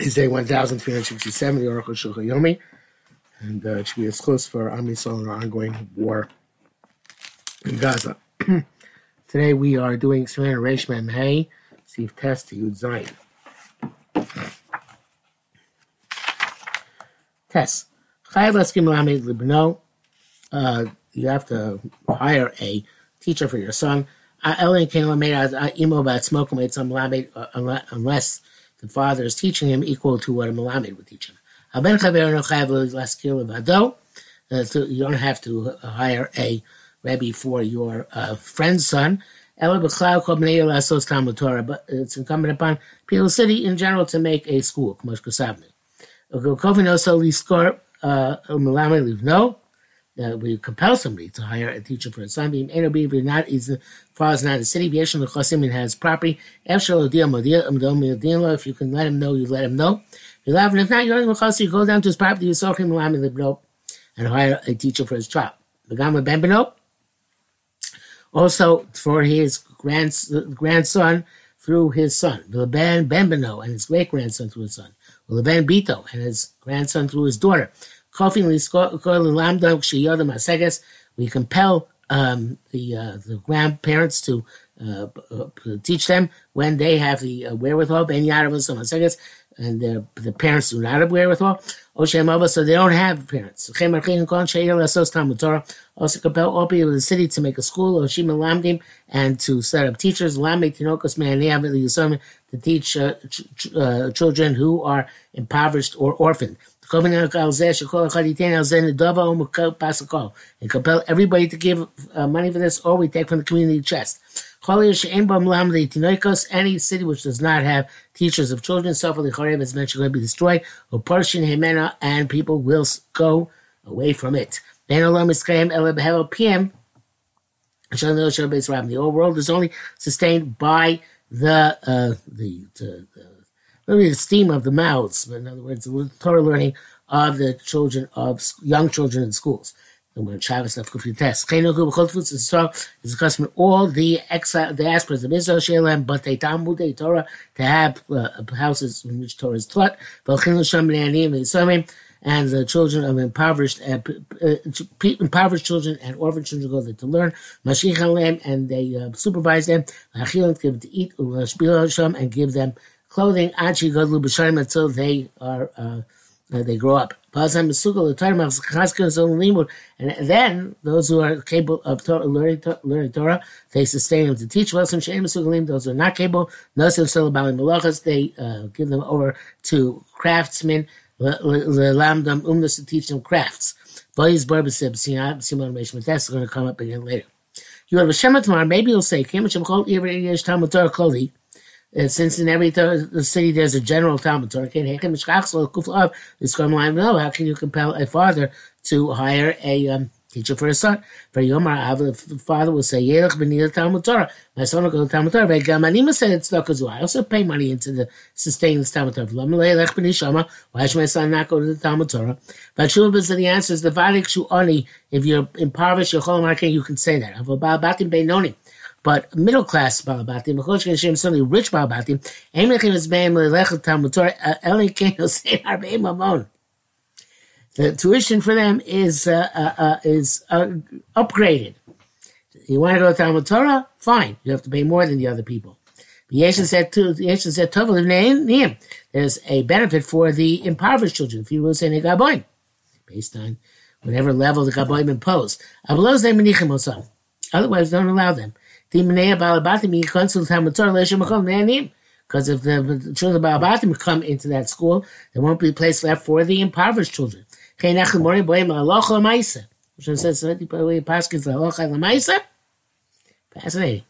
is day 1367, the Arukh HaShulchan and uh, it should be a close for Am Yisrael in our ongoing war in Gaza. Today we are doing Serena Reish Mem Hey, Steve Test to Yud Zion. Test. Chayav Eskim Lamed Libno. Uh, you have to hire a teacher for your son. Uh, unless the father is teaching him equal to what a Malamed would teach him. Uh, so you don't have to hire a Rebbe for your uh, friend's son. But it's incumbent upon people city in general to make a school. Uh, Uh, we compel somebody to hire a teacher for a son. Being not is far as not a city. It has property. Um, if you can let him know, you let him know. If not, you go down to his property, you saw him and hire a teacher for his child. Also for his grandson through his son. the Ben Benbeno and his great grandson through his son. Ben Bito and his grandson through his daughter. We compel um, the uh, the grandparents to uh, uh, teach them when they have the uh, wherewithal. Ben Yadav and the, the parents do not have wherewithal. So they don't have parents. Also compel all people in the city to make a school, and to set up teachers, to teach uh, ch- uh, children who are impoverished or orphaned. And compel everybody to give uh, money for this, or we take from the community chest. Any city which does not have teachers of children, suffer the is mentioned going to be destroyed, or portion himena, and people will go away from it. The whole world is only sustained by the uh, the, the, the really the steam of the mouths, but in other words, the Torah learning of the children of young children in schools. And when Shabbos of Kufri test. is a custom all the exile, the diasporas of Israel, Shalem, but they Talmud, Torah, to have uh, houses in which Torah is taught. And the children of impoverished, uh, uh, impoverished children and orphan children go there to learn. and they uh, supervise them to eat, and give them clothing until they are uh, they grow up. And then those who are capable of learning, learning Torah, they sustain them to teach. Those who are not capable, they uh, give them over to craftsmen, to teach them crafts. That's going to come up again later. You have a Shema tomorrow, maybe you'll say, since in every th- city there's a general Talmud Torah, how can you compel a father to hire a um, teacher for his son? For Yomar, the father will say, Talmud Torah. My son will go to Talmud Torah. Ve'gamanima said it's not I also pay money into the sustaining this Talmud Torah. Why should my son not go to the Talmud Torah? But Shulba said the answer is the Vadik Shu'ani. If you're impoverished, you can say that. But middle class balabatim, certainly rich balabatim, the tuition for them is uh, uh, uh, is uh, upgraded. You want to go to Talmud Torah? Fine, you have to pay more than the other people. There's a benefit for the impoverished children. If you will say Gaboin, based on whatever level the Gaboin impose. Otherwise, don't allow them. Because if the children of Balabatim come into that school, there won't be a place left for the impoverished children. Fascinating.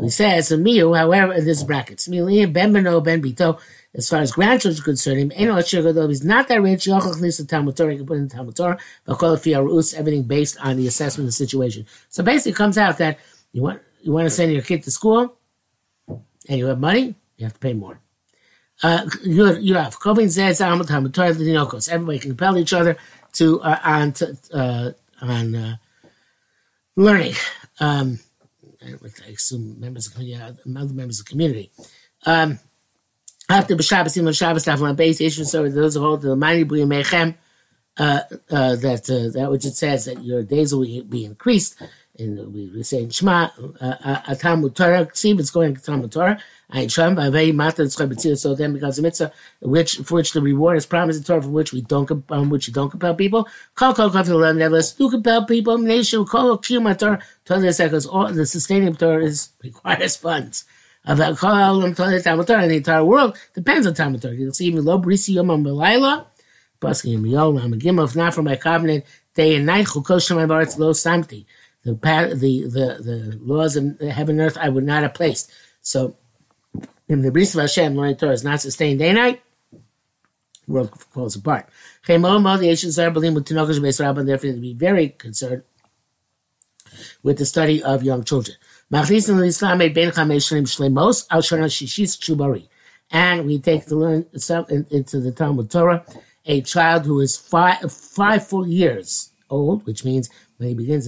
He says, Miu, however, in this brackets, as far as grandchildren are concerned, he's not that rich, he can put in Talmud Torah, but everything based on the assessment of the situation. So basically it comes out that you want you want to send your kid to school and you have money, you have to pay more. Uh, you, you have Kovin says Everybody can compel each other to uh, on to, uh, on uh, learning. Um, I assume members of the community, uh, other members of the community. Um, After b'Shabbos, Simon Shabbos, Tafel on base, Yeshua, so those who hold the Mani B'Yim Mechem, uh, uh, that uh, that which it says that your days will be increased. And we, say in Shema, Talmud Torah, see it's going to Talmud Torah. I sham by very matter so then because the mitzvah which for which the reward is promised in Torah for which we don't um, which you don't compel people. Call call call the nevertheless do compel people nation call kiyum Torah Torah because all the sustaining Torah is requires funds. Of Torah Talmud Torah and the entire world depends on Talmud Torah. You can see even low brisi yom Malayla Paskin Yom Amagim if not for my covenant day and night Chukos Shemai Baretz Lo Samti. The, the the the laws of heaven and earth I would not have placed. So in the bris of Hashem, learning Torah, is not sustained day and night, the world falls apart. Therefore, to be very concerned with the study of young children. And we take to learn into the Talmud Torah a child who is five, five full years old, which means when he begins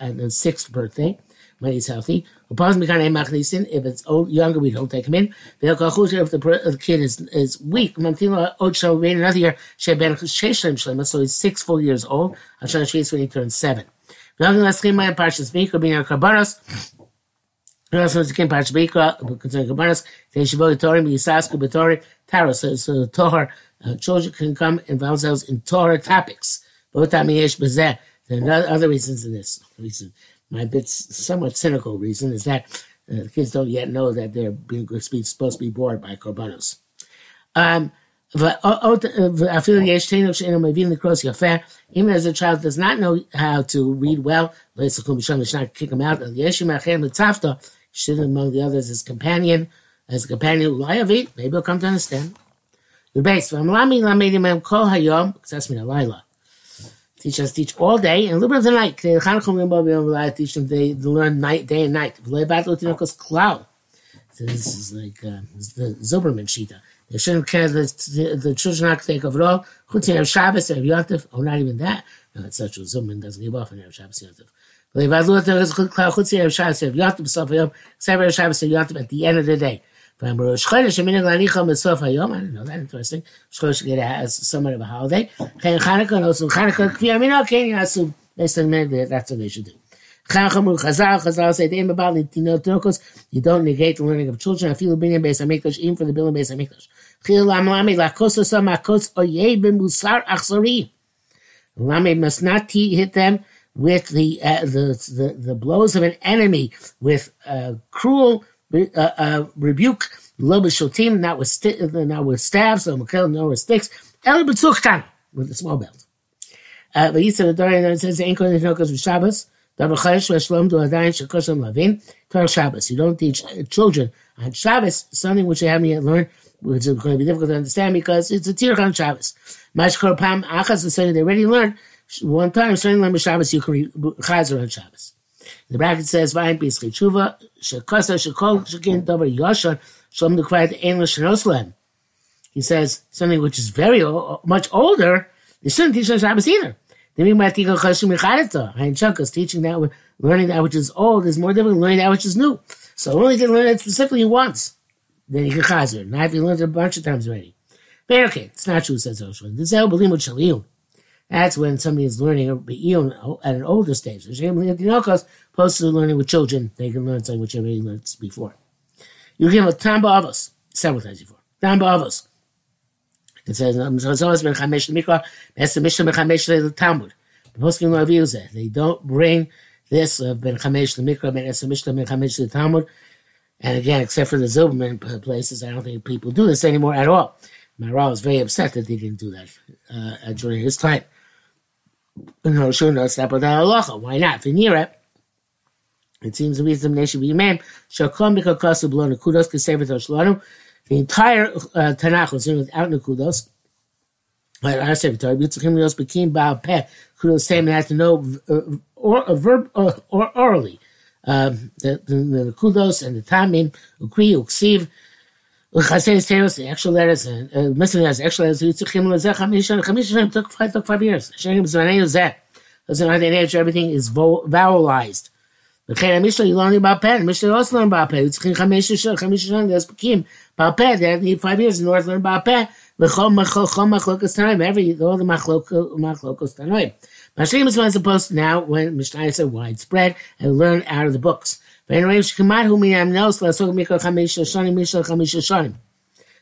his, his sixth birthday, when he's healthy. If it's old, younger, we don't take him in. If the, the kid is, is weak, another year, so he's six full years old. I shall chase when he turns seven. To. So, the Torah, uh, children can come and themselves in Torah topics. But there are other reasons in this reason my bit somewhat cynical reason is that uh, the kids don't yet know that they're being supposed to be bored by korbanos. Um, even as a child does not know how to read well, kick him out. Should among the others his companion, as a companion, maybe he'll come to understand. The base, that's me, Laila teach us teach all day and a little bit of the night. Teach them they learn night, day and night. So this is like uh, this is the Zilberman Shita. They shouldn't care the, the children not take of it all. Chutzir of Shabbos or Yontif. Oh, not even that. No, it's such a Zilberman doesn't give off on Erev Shabbos Yontif. At the end of the day. From Rosh Chodesh, Minig Lanicha Mesof Hayom. I didn't know that. Interesting. Rosh Chodesh has somewhat of a holiday. Chen Chanukah, and also Chanukah, Kvi Amino, Ken Yasu. Based on Minig, that's what they should do. Chacham Chazal, Chazal say, Deim about Tino Tokos, you don't negate the learning of children. I feel being based on Mikdash, even for the building based on Mikdash. Chil Lamlami, Lakos Osam Akos, Oye Bimusar Achsari. Lami must not hit them with the, uh, the, the, the blows of an enemy, with uh, cruel uh, uh, rebuke lo b'shotim, not with sti- not with staffs or makel, nor with sticks, el b'tzuktan with a small belt. Uh, but he said the Dorian it says ain't going to because of Shabbos. Shabbos. You don't teach children on Shabbos something which they haven't yet learned, which is going to be difficult to understand because it's a tirach on Shabbos. Mashkor pam achas is saying they already learned one time. Certainly, Shabbos you can read chazer on Shabbos. The bracket says, "Vayin b'yischei tshuva shekasa shekol shekin davar yashar shalom dekvayat ein l'shenoslam." He says something which is very much older. They shouldn't teach on Shabbos either. The Mimatigo Chashim Mechadita, Hein Chukas, teaching that, learning that which is old is more difficult than learning that which is new. So only can learn it specifically once. Then you can chazer. Not if you learned it a bunch of times already. But okay, it's not true, says Oshua. This is El Belimut Shaliyun. That's when somebody is learning at an older stage. Opposed to learning with children, they can learn something which they learned before. You give a Tamba Avos, several times before. Tamba Avos. It says, "Chazoz ben chamesh mikra, es mishnah ben chamesh the Talmud." The poskim lo aviu They don't bring this of ben chamesh mikra, ben es mishnah ben chamesh the Talmud. And again, except for the Zilberman places, I don't think people do this anymore at all. Maharal was very upset that they didn't do that uh, during his time. No, sure, no, step with halacha. Why not? Finira. It seems the reason they should be imam. Shakom b'kakasu below nekudos kesevet shlanu. The entire uh, Tanakh was written without nekudos. Like I said, Torah became Baal Peh. Kudos same to know uh, or a verb uh, or orally. Um, the, the, the nekudos and the tamim ukri uksiv. The actual letters, uh, missing letters, actual letters, Yitzchim Lezeh Chamisha, Chamisha took five, took five years. Shem Zvanei Zeh. Doesn't know the age, everything is vowelized. וכן המשנה you learn about pet, המשנה also learn about pet, צריכים חמש שנים, חמש שנים להספיקים about pet, they need five years in order to learn about pet, וכל מחלוקת תנאים, every, all the מחלוקות תנאים. Mashlim is supposed to now, when Mishnah said widespread, and learn out of the books.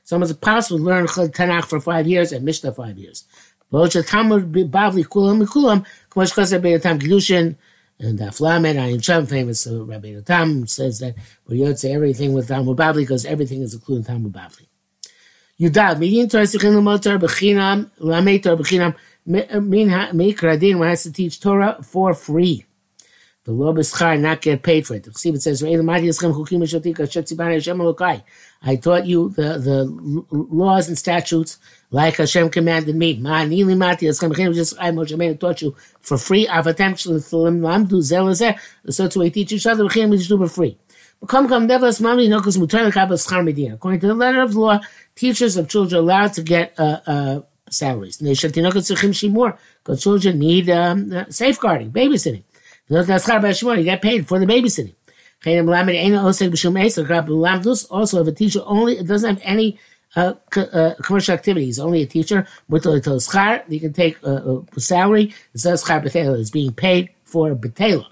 Someone's possible to learn Tanakh for five years and Mishnah five years. But Talmud Bavli Kulam Kulam, and Aflamed, Ayin Shem, famous uh, Rabbi Tam, says that we say everything with Talmud Bavli because everything is included in Talmud Bavli. Yudad, Midin Torah Sichin Lamotar Bechinam, Lamei Torah Bechinam, Min Mikra Din has to teach Torah for free. The law b'schar not get paid for it. The it says, I taught you the, the laws and statutes like Hashem commanded me. I taught you for free. So to teach each other, we do for free. According to the letter of law, teachers of children are allowed to get uh, uh, salaries. Because children need um, uh, safeguarding, babysitting. You get paid for the babysitting. Also, if a teacher only doesn't have any uh, uh, commercial activities, He's only a teacher, you can take a, uh, uh, salary. It's being paid for betela.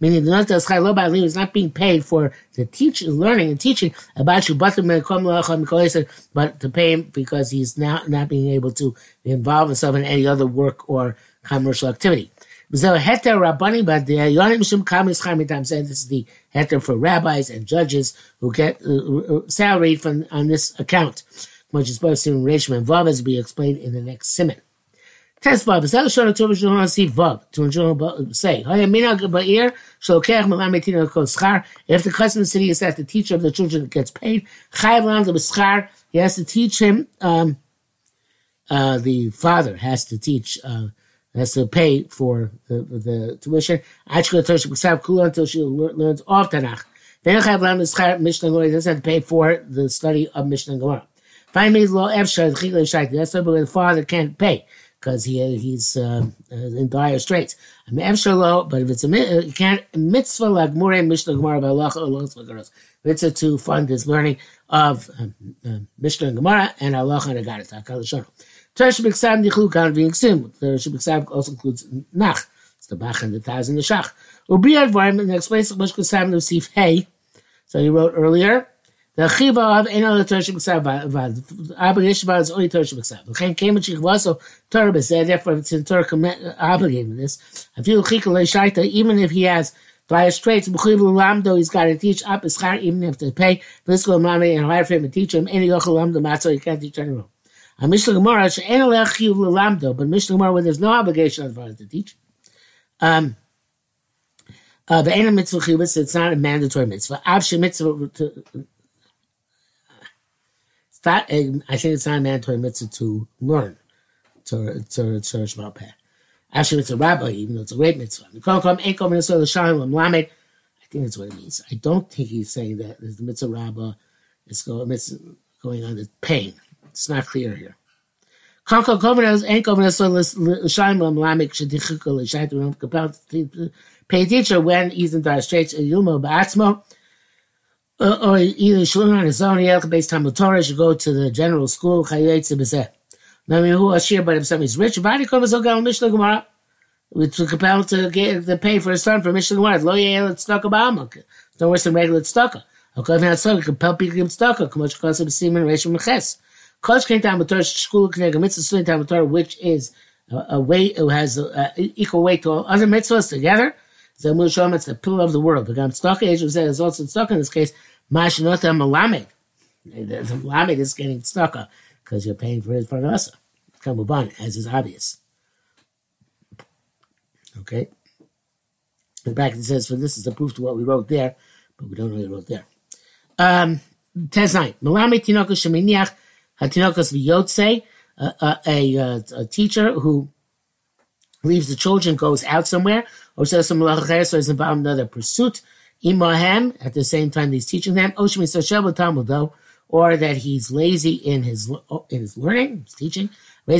Meaning the Schar Lo is not being paid for the teaching, learning and teaching about you, but to pay him because he's now not being able to involve himself in any other work or commercial activity. This is the heter for rabbis and judges who get uh, uh, salaried from on this account, which is supposed to Reshma and Vav as be explained in the next simon. Test Vav is that short to Rishon see Vav to say If the custom of the city is that the teacher of the children gets paid, he has to teach him. Um, uh, the father has to teach. Uh, has to pay for the, the tuition actually. Until she learns off Tanakh. Mishnah doesn't have to pay for the study of Mishnah Gemara. Finally, law that's the father can't pay because he he's uh, in dire straits. I mean, Efshar but if it's a you can't mitzvah like Murray Mishnah Gemara by Allah or Mitzvah to fund his learning of um, uh, Mishnah Gemara and Allah and Agadat. Teresh B'Ksav Nichlu Kan V'Yiksim. Teresh also includes Nach. It's the Bach and the Taz and the Shach. Ubi Advarim, in the next place, Moshe Ksav Nusif Hey. So he wrote earlier, the Chiva of Ein Ala Teresh B'Ksav Vad. Abba Yeshiva is only Teresh B'Ksav. L'chein came and Shich also Torah B'Zeh, therefore it's in Torah uh, obligated this. I feel Chika Le'Shaita, even if he has Via straits, B'chiv Lamdo, he's got to teach up his char, even if they pay. Let's go and hire for him to teach him. Any Yochel Lamdo Matzah, he can't teach anyone. A Mishnah Gemara, but Mishnah Gemara where there's no obligation on the to teach. Um, uh, the Ena mitzvah chiyuvus, it's not a mandatory mitzvah. Av she mitzvah, to, think it's not a mandatory mitzvah to learn to to to Shema Peh. Actually, it's a rabbi, even though it's a great mitzvah. I think that's what it means. I don't think he's saying that the mitzvah rabbah is going, going on the pain. It's not clear here. Shaitu compelled to pay teacher when dire straits and. Uh, or either on his own, Yelka based Torah, should go to the general school, Chayetze Bezeh. Mean, who Ashir, but if somebody's rich, Vadi Kovas Ogal Mishnah Gemara, which was compelled to get the pay for his son for Mishnah Gemara. Lo no worse than regular Tzedakah. Okay, if not so, compel people to give Reshim Meches. Kosh Kain Talmud Knega Mitzvah which is a, a who has a, a, equal weight to all other mitzvahs together. Zamul Shalom, it's the pillar of the world. The Gam Tzedakah, Yeshu said, is also stuck in this case. Mashinota Malamed. The, Malamed is getting stuck because you're paying for his parnasa. Kamuban, as is obvious. Okay? The bracket says, for this is a proof to what we wrote there, but we don't we wrote there. Um, Tez 9. Tinoko Sheminiach Hatinokas Viyotse, a, teacher who leaves the children, goes out somewhere, or says some so is involved in another pursuit. Imahem, at the same time he's teaching them, Oshmi or that he's lazy in his in his learning, his teaching. A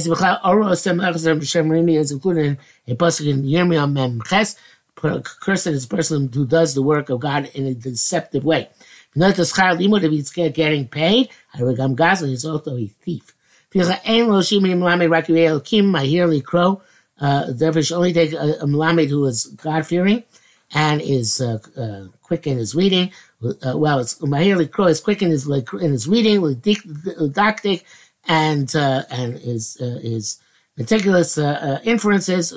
person who does the work of God in a deceptive way. Not the schar limud if he's getting paid. Harigam Gazlan is also a thief. My yearly crow. Uh, therefore, only take a, melamed who is God fearing and is uh, uh, quick in his reading. Uh, well, it's Mahir Crow is quick in his in his reading, didactic, and uh, and his uh, his meticulous uh, uh, inferences.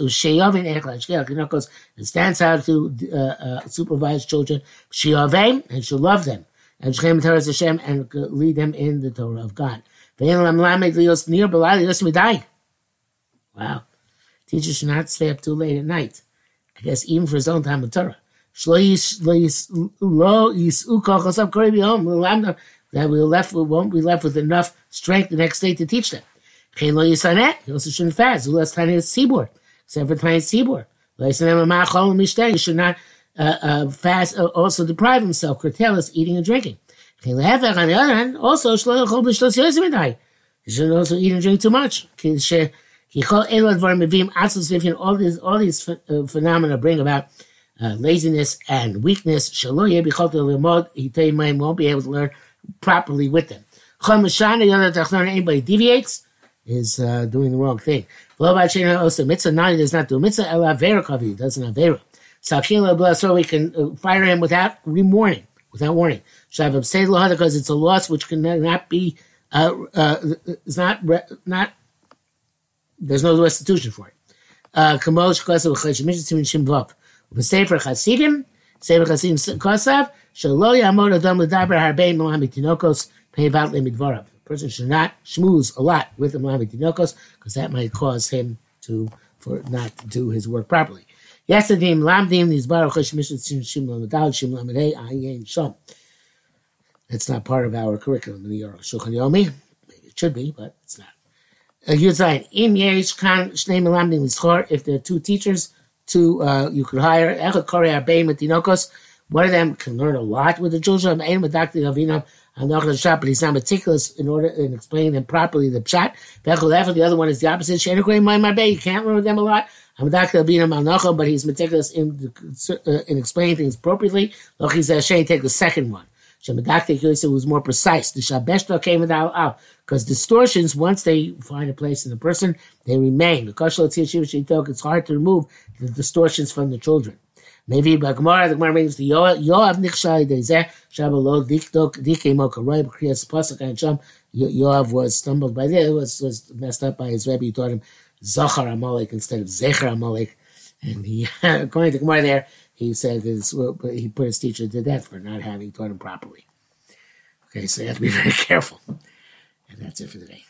And stands out to uh, uh, supervise children. And she'll love them. And and lead them in the Torah of God. Wow. Teachers should not stay up too late at night. I guess even for his own time of Torah. That we're left we won't be left with enough strength the next day to teach them. He also shouldn't fast. Less tiny seaboard, except for tiny seaboard. You should not uh, uh, fast, uh, also deprive himself, curtail eating and drinking. On the other hand, also, you should also eat and drink too much. All these, all these uh, phenomena bring about uh, laziness and weakness. He won't be able to learn properly with them. Anybody deviates is uh, doing the wrong thing. Mitzvah 9 does not do mitzvah, ela vera kavi, doesn't have vera. So we can uh, fire him without warning, without warning. Because it's a loss which cannot be, uh, uh, it's not, not there's no restitution for it. Uh, Kamosh Kosav Chashmish Shim Vav. Sefer Chasidim, Sefer Chasidim Kosav, Shalo Yamod Adam Ledaber Harbein Mohammed Tinokos, Pevat Lemidvarav. Person should not schmooze a lot with the Mohammed Tinokos, because that might cause him to, for not to do his work properly. Yesterday, Lamdim, these Baruch Hashmish Shim Lamadal, Shim Lamadei, Ayin Shom. It's not part of our curriculum in the Arukh Shulchan Yomi. It should be, but it's not. Yuzayin, im shnei if there are two teachers, two, uh, you could hire, echad kore arbeim tinokos, one of them can learn a lot with the children, Hanoch Shap, but he's not meticulous in order in explaining them properly the pshat. The other one is the opposite. You can't learn them a lot. I'm doctor Avinam Hanoch, but he's meticulous in uh, in explaining things appropriately. Loch he's ashamed take the second one. Shemadakta Yosef was more precise. The Shabeshta came without out because distortions, once they find a place in the person, they remain. It's hard to remove the distortions from the children. Maybe by Gemara, the Gemara brings the Yoav Nichshai Dezeh Shabalo Dikdok Dike Mokaroi Kriyas Pasuk and Sham. Yoav was stumbled by this, was was messed up by his Rebbe. He taught him Zachar Amalek instead of Zecher Amalek, and he according to Gemara there he said his, he put his teacher to death for not having taught him properly. Okay, so you have to be very careful. And that's it for today.